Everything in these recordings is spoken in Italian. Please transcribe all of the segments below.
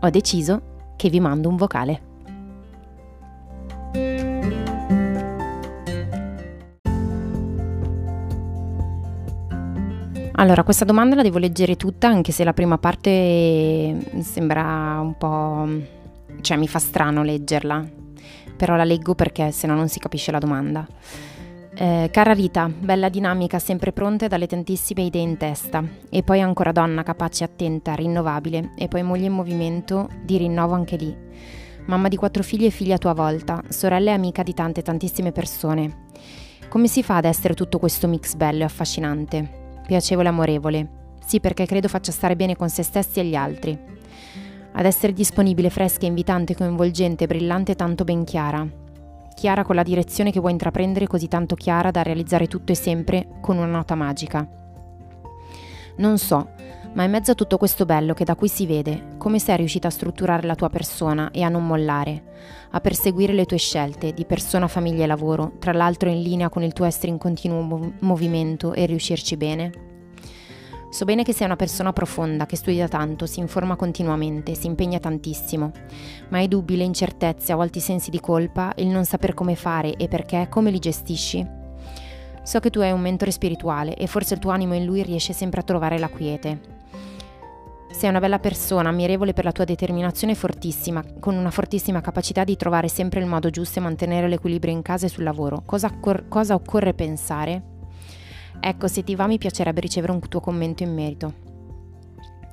ho deciso che vi mando un vocale. Allora, questa domanda la devo leggere tutta, anche se la prima parte sembra un po'... cioè mi fa strano leggerla, però la leggo perché se no non si capisce la domanda. Eh, cara Rita, bella dinamica, sempre pronta e dalle tantissime idee in testa. E poi ancora donna, capace, attenta, rinnovabile. E poi moglie in movimento, di rinnovo anche lì. Mamma di quattro figli e figlia a tua volta, sorella e amica di tante tantissime persone. Come si fa ad essere tutto questo mix bello e affascinante? Piacevole e amorevole. Sì, perché credo faccia stare bene con se stessi e gli altri. Ad essere disponibile, fresca, invitante, coinvolgente, brillante e tanto ben chiara chiara con la direzione che vuoi intraprendere così tanto chiara da realizzare tutto e sempre con una nota magica. Non so, ma in mezzo a tutto questo bello che da qui si vede, come sei riuscita a strutturare la tua persona e a non mollare, a perseguire le tue scelte di persona, famiglia e lavoro, tra l'altro in linea con il tuo essere in continuo mov- movimento e riuscirci bene? So bene che sei una persona profonda, che studia tanto, si informa continuamente, si impegna tantissimo, ma i dubbi, le incertezze, a volte i sensi di colpa, il non saper come fare e perché, come li gestisci? So che tu hai un mentore spirituale e forse il tuo animo in lui riesce sempre a trovare la quiete. Sei una bella persona, ammirevole per la tua determinazione fortissima, con una fortissima capacità di trovare sempre il modo giusto e mantenere l'equilibrio in casa e sul lavoro. Cosa, accor- cosa occorre pensare? Ecco, se ti va mi piacerebbe ricevere un tuo commento in merito.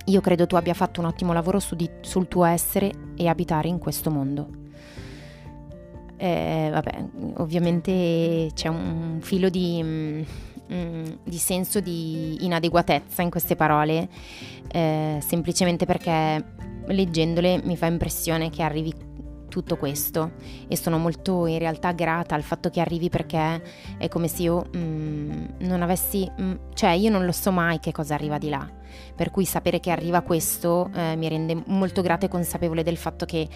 Io credo tu abbia fatto un ottimo lavoro su di, sul tuo essere e abitare in questo mondo. Eh, vabbè, ovviamente c'è un filo di, mm, mm, di, senso di inadeguatezza in queste parole, eh, semplicemente perché leggendole mi fa impressione che arrivi tutto questo. E sono molto in realtà grata al fatto che arrivi perché è come se io mm, non avessi, mm, cioè io non lo so mai che cosa arriva di là, per cui sapere che arriva questo eh, mi rende molto grata e consapevole del fatto che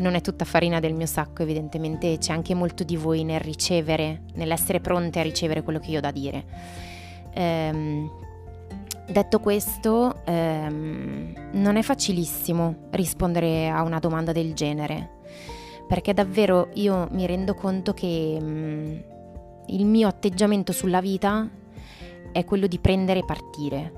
non è tutta farina del mio sacco, evidentemente c'è anche molto di voi nel ricevere, nell'essere pronte a ricevere quello che io ho da dire. Ehm, Detto questo, ehm, non è facilissimo rispondere a una domanda del genere, perché davvero io mi rendo conto che mh, mm, il mio atteggiamento sulla vita è quello di prendere e partire,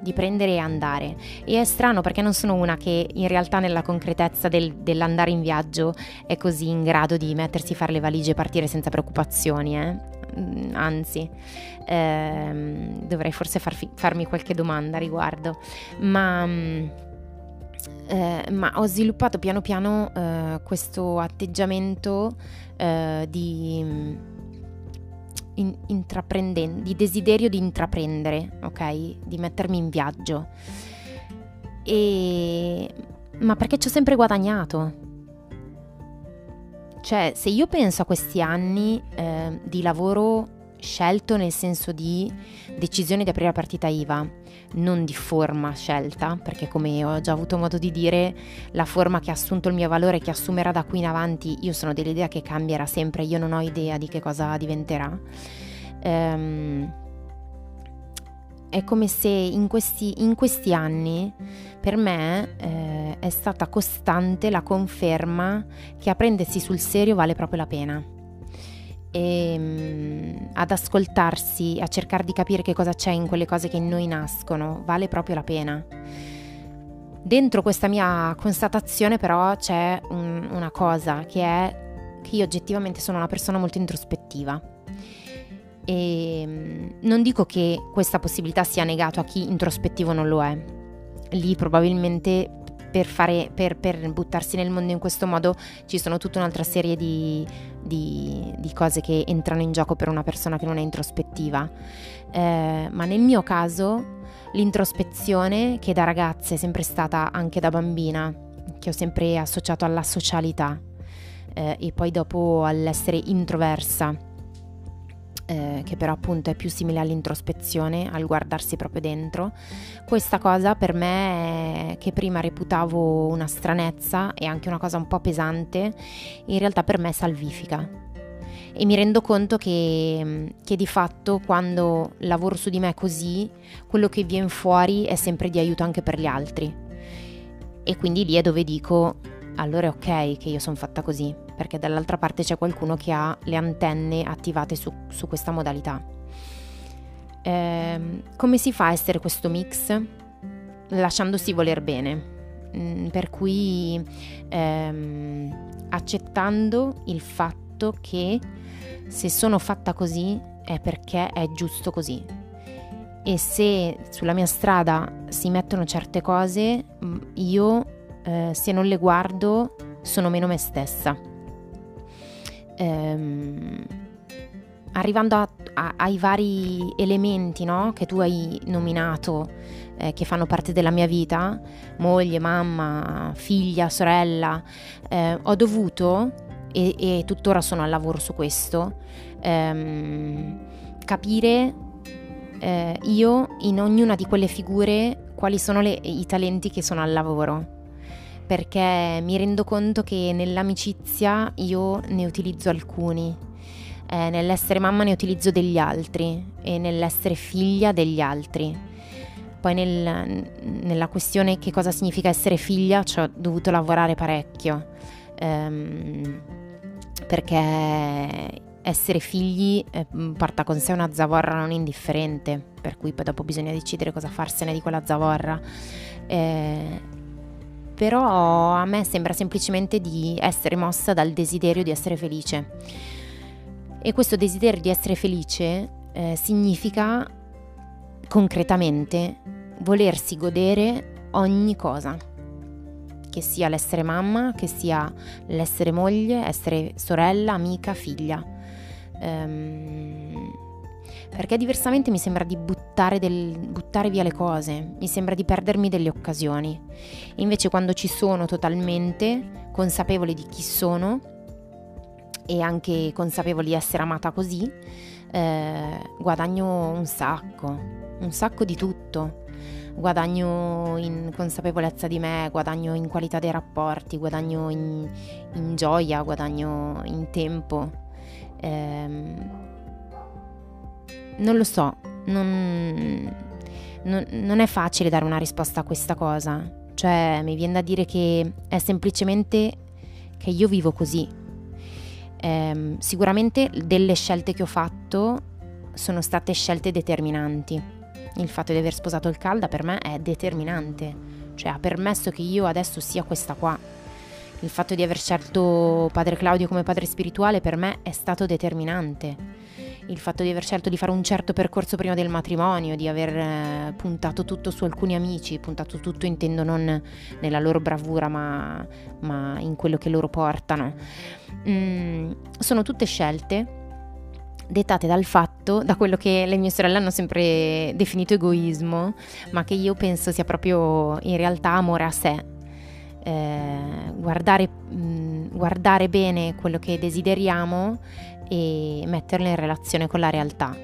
di prendere e andare. E è strano perché non sono una che in realtà nella concretezza del, dell'andare in viaggio è così in grado di mettersi a fare le valigie e partire senza preoccupazioni, eh? Mm, anzi, ehm, dovrei forse farfi, farmi qualche domanda a riguardo, ma... Eh, ma ho sviluppato piano piano eh, questo atteggiamento eh, di, mm, in, di desiderio di intraprendere, ok? Di mettermi in viaggio. E... Ma perché ci ho sempre guadagnato? Cioè, se io penso a questi anni eh, di lavoro scelto nel senso di decisione di aprire la partita IVA, non di forma scelta, perché come ho già avuto modo di dire, la forma che ha assunto il mio valore, che assumerà da qui in avanti, io sono dell'idea che cambierà sempre, io non ho idea di che cosa diventerà. Ehm, è come se in questi, in questi anni per me eh, è stata costante la conferma che a prendersi sul serio vale proprio la pena e, ehm, ad ascoltarsi, a cercare di capire che cosa c'è in quelle cose che in noi nascono, vale proprio la pena. Dentro questa mia constatazione però c'è un, una cosa che è che io oggettivamente sono una persona molto introspettiva. E ehm, non dico che questa possibilità sia negata a chi introspettivo non lo è. Lì probabilmente per, fare, per, per, buttarsi nel mondo in questo modo ci sono tutta un'altra serie di, di, di, cose che entrano in gioco per una persona che non è introspettiva. Eh, ma nel mio caso l'introspezione, che da ragazza è sempre stata anche da bambina, che ho sempre associato alla socialità eh, e poi dopo all'essere introversa, eh, che però appunto è più simile all'introspezione, al guardarsi proprio dentro. Questa cosa per me, che prima reputavo una stranezza e anche una cosa un po' pesante, in realtà per me salvifica e mi rendo conto che, che, di fatto quando lavoro su di me così, quello che viene fuori è sempre di aiuto anche per gli altri. E quindi lì è dove dico, allora è ok che io sono fatta così, perché dall'altra parte c'è qualcuno che ha le antenne attivate su, su questa modalità. Eh, come si fa a essere questo mix? Lasciandosi voler bene. Mm, per cui ehm, accettando il fatto che se sono fatta così è perché è giusto così. E se sulla mia strada si mettono certe cose, mm, io eh, se non le guardo sono meno me stessa. Ehm, arrivando a, a, ai vari elementi no, che tu hai nominato, eh, che fanno parte della mia vita, moglie, mamma, figlia, sorella, eh, ho dovuto e, e tuttora sono al lavoro su questo, ehm, capire eh, io in ognuna di quelle figure quali sono le, i talenti che sono al lavoro. Perché mi rendo conto che nell'amicizia io ne utilizzo alcuni, eh, nell'essere mamma ne utilizzo degli altri e nell'essere figlia degli altri. Poi nel, nella questione che cosa significa essere figlia ci ho dovuto lavorare parecchio. Um, perché essere figli eh, porta con sé una zavorra non indifferente, per cui poi dopo bisogna decidere cosa farsene di quella zavorra. Eh, però a me sembra semplicemente di essere mossa dal desiderio di essere felice. E questo desiderio di essere felice eh, significa concretamente volersi godere ogni cosa che sia l'essere mamma, che sia l'essere moglie, essere sorella, amica, figlia. Ehm, perché diversamente mi sembra di buttare, del, buttare, via le cose, mi sembra di perdermi delle occasioni. Invece quando ci sono totalmente consapevole di chi sono e anche consapevole di essere amata così, eh, guadagno un sacco, un sacco di tutto guadagno in consapevolezza di me, guadagno in qualità dei rapporti, guadagno in, in gioia, guadagno in tempo. Ehm, non lo so, non, non, non è facile dare una risposta a questa cosa. Cioè, mi viene da dire che è semplicemente che io vivo così. Eh, sicuramente delle scelte che ho fatto sono state scelte determinanti il fatto di aver sposato il Calda per me è determinante, cioè ha permesso che io adesso sia questa qua. Il fatto di aver scelto padre Claudio come padre spirituale per me è stato determinante. Il fatto di aver scelto di fare un certo percorso prima del matrimonio, di aver eh, puntato tutto su alcuni amici, puntato tutto intendo non nella loro bravura ma, ma in quello che loro portano. Mm, sono tutte scelte dettate dal fatto, da quello che le mie sorelle hanno sempre definito egoismo, ma che io penso sia proprio in realtà amore a sé. Eh, guardare, mh, guardare bene quello che desideriamo e metterlo in relazione con la realtà,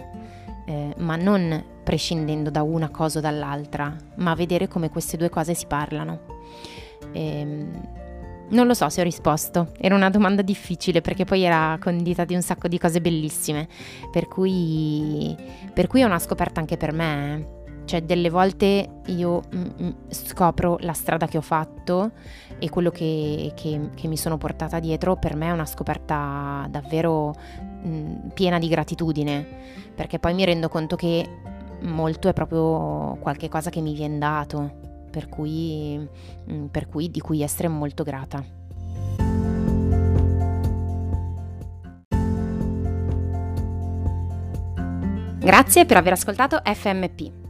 eh, ma non prescindendo da una cosa o dall'altra, ma vedere come queste due cose si parlano. Eh, non lo so se ho risposto, era una domanda difficile perché poi era condita di un sacco di cose bellissime, per cui, per cui è una scoperta anche per me. Cioè delle volte io mm, mm, scopro la strada che ho fatto e quello che, che, che, mi sono portata dietro per me è una scoperta davvero mm, piena di gratitudine, perché poi mi rendo conto che molto è proprio qualche cosa che mi viene dato per cui, per cui di cui essere molto grata. Grazie per aver ascoltato FMP.